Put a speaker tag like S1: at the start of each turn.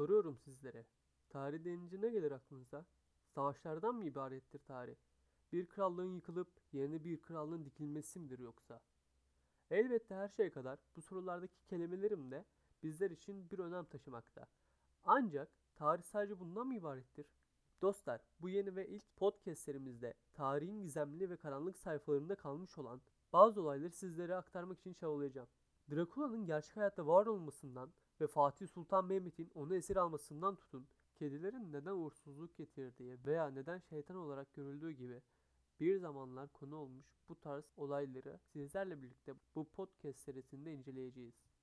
S1: Soruyorum sizlere. Tarih denince ne gelir aklınıza? Savaşlardan mı ibarettir tarih? Bir krallığın yıkılıp yerine bir krallığın dikilmesi midir yoksa? Elbette her şey kadar bu sorulardaki kelimelerim de bizler için bir önem taşımakta. Ancak tarih sadece bundan mı ibarettir? Dostlar, bu yeni ve ilk podcastlerimizde tarihin gizemli ve karanlık sayfalarında kalmış olan bazı olayları sizlere aktarmak için çabalayacağım. Drakula'nın gerçek hayatta var olmasından ve Fatih Sultan Mehmet'in onu esir almasından tutun, kedilerin neden uğursuzluk getirdiği veya neden şeytan olarak görüldüğü gibi bir zamanlar konu olmuş bu tarz olayları sizlerle birlikte bu podcast serisinde inceleyeceğiz.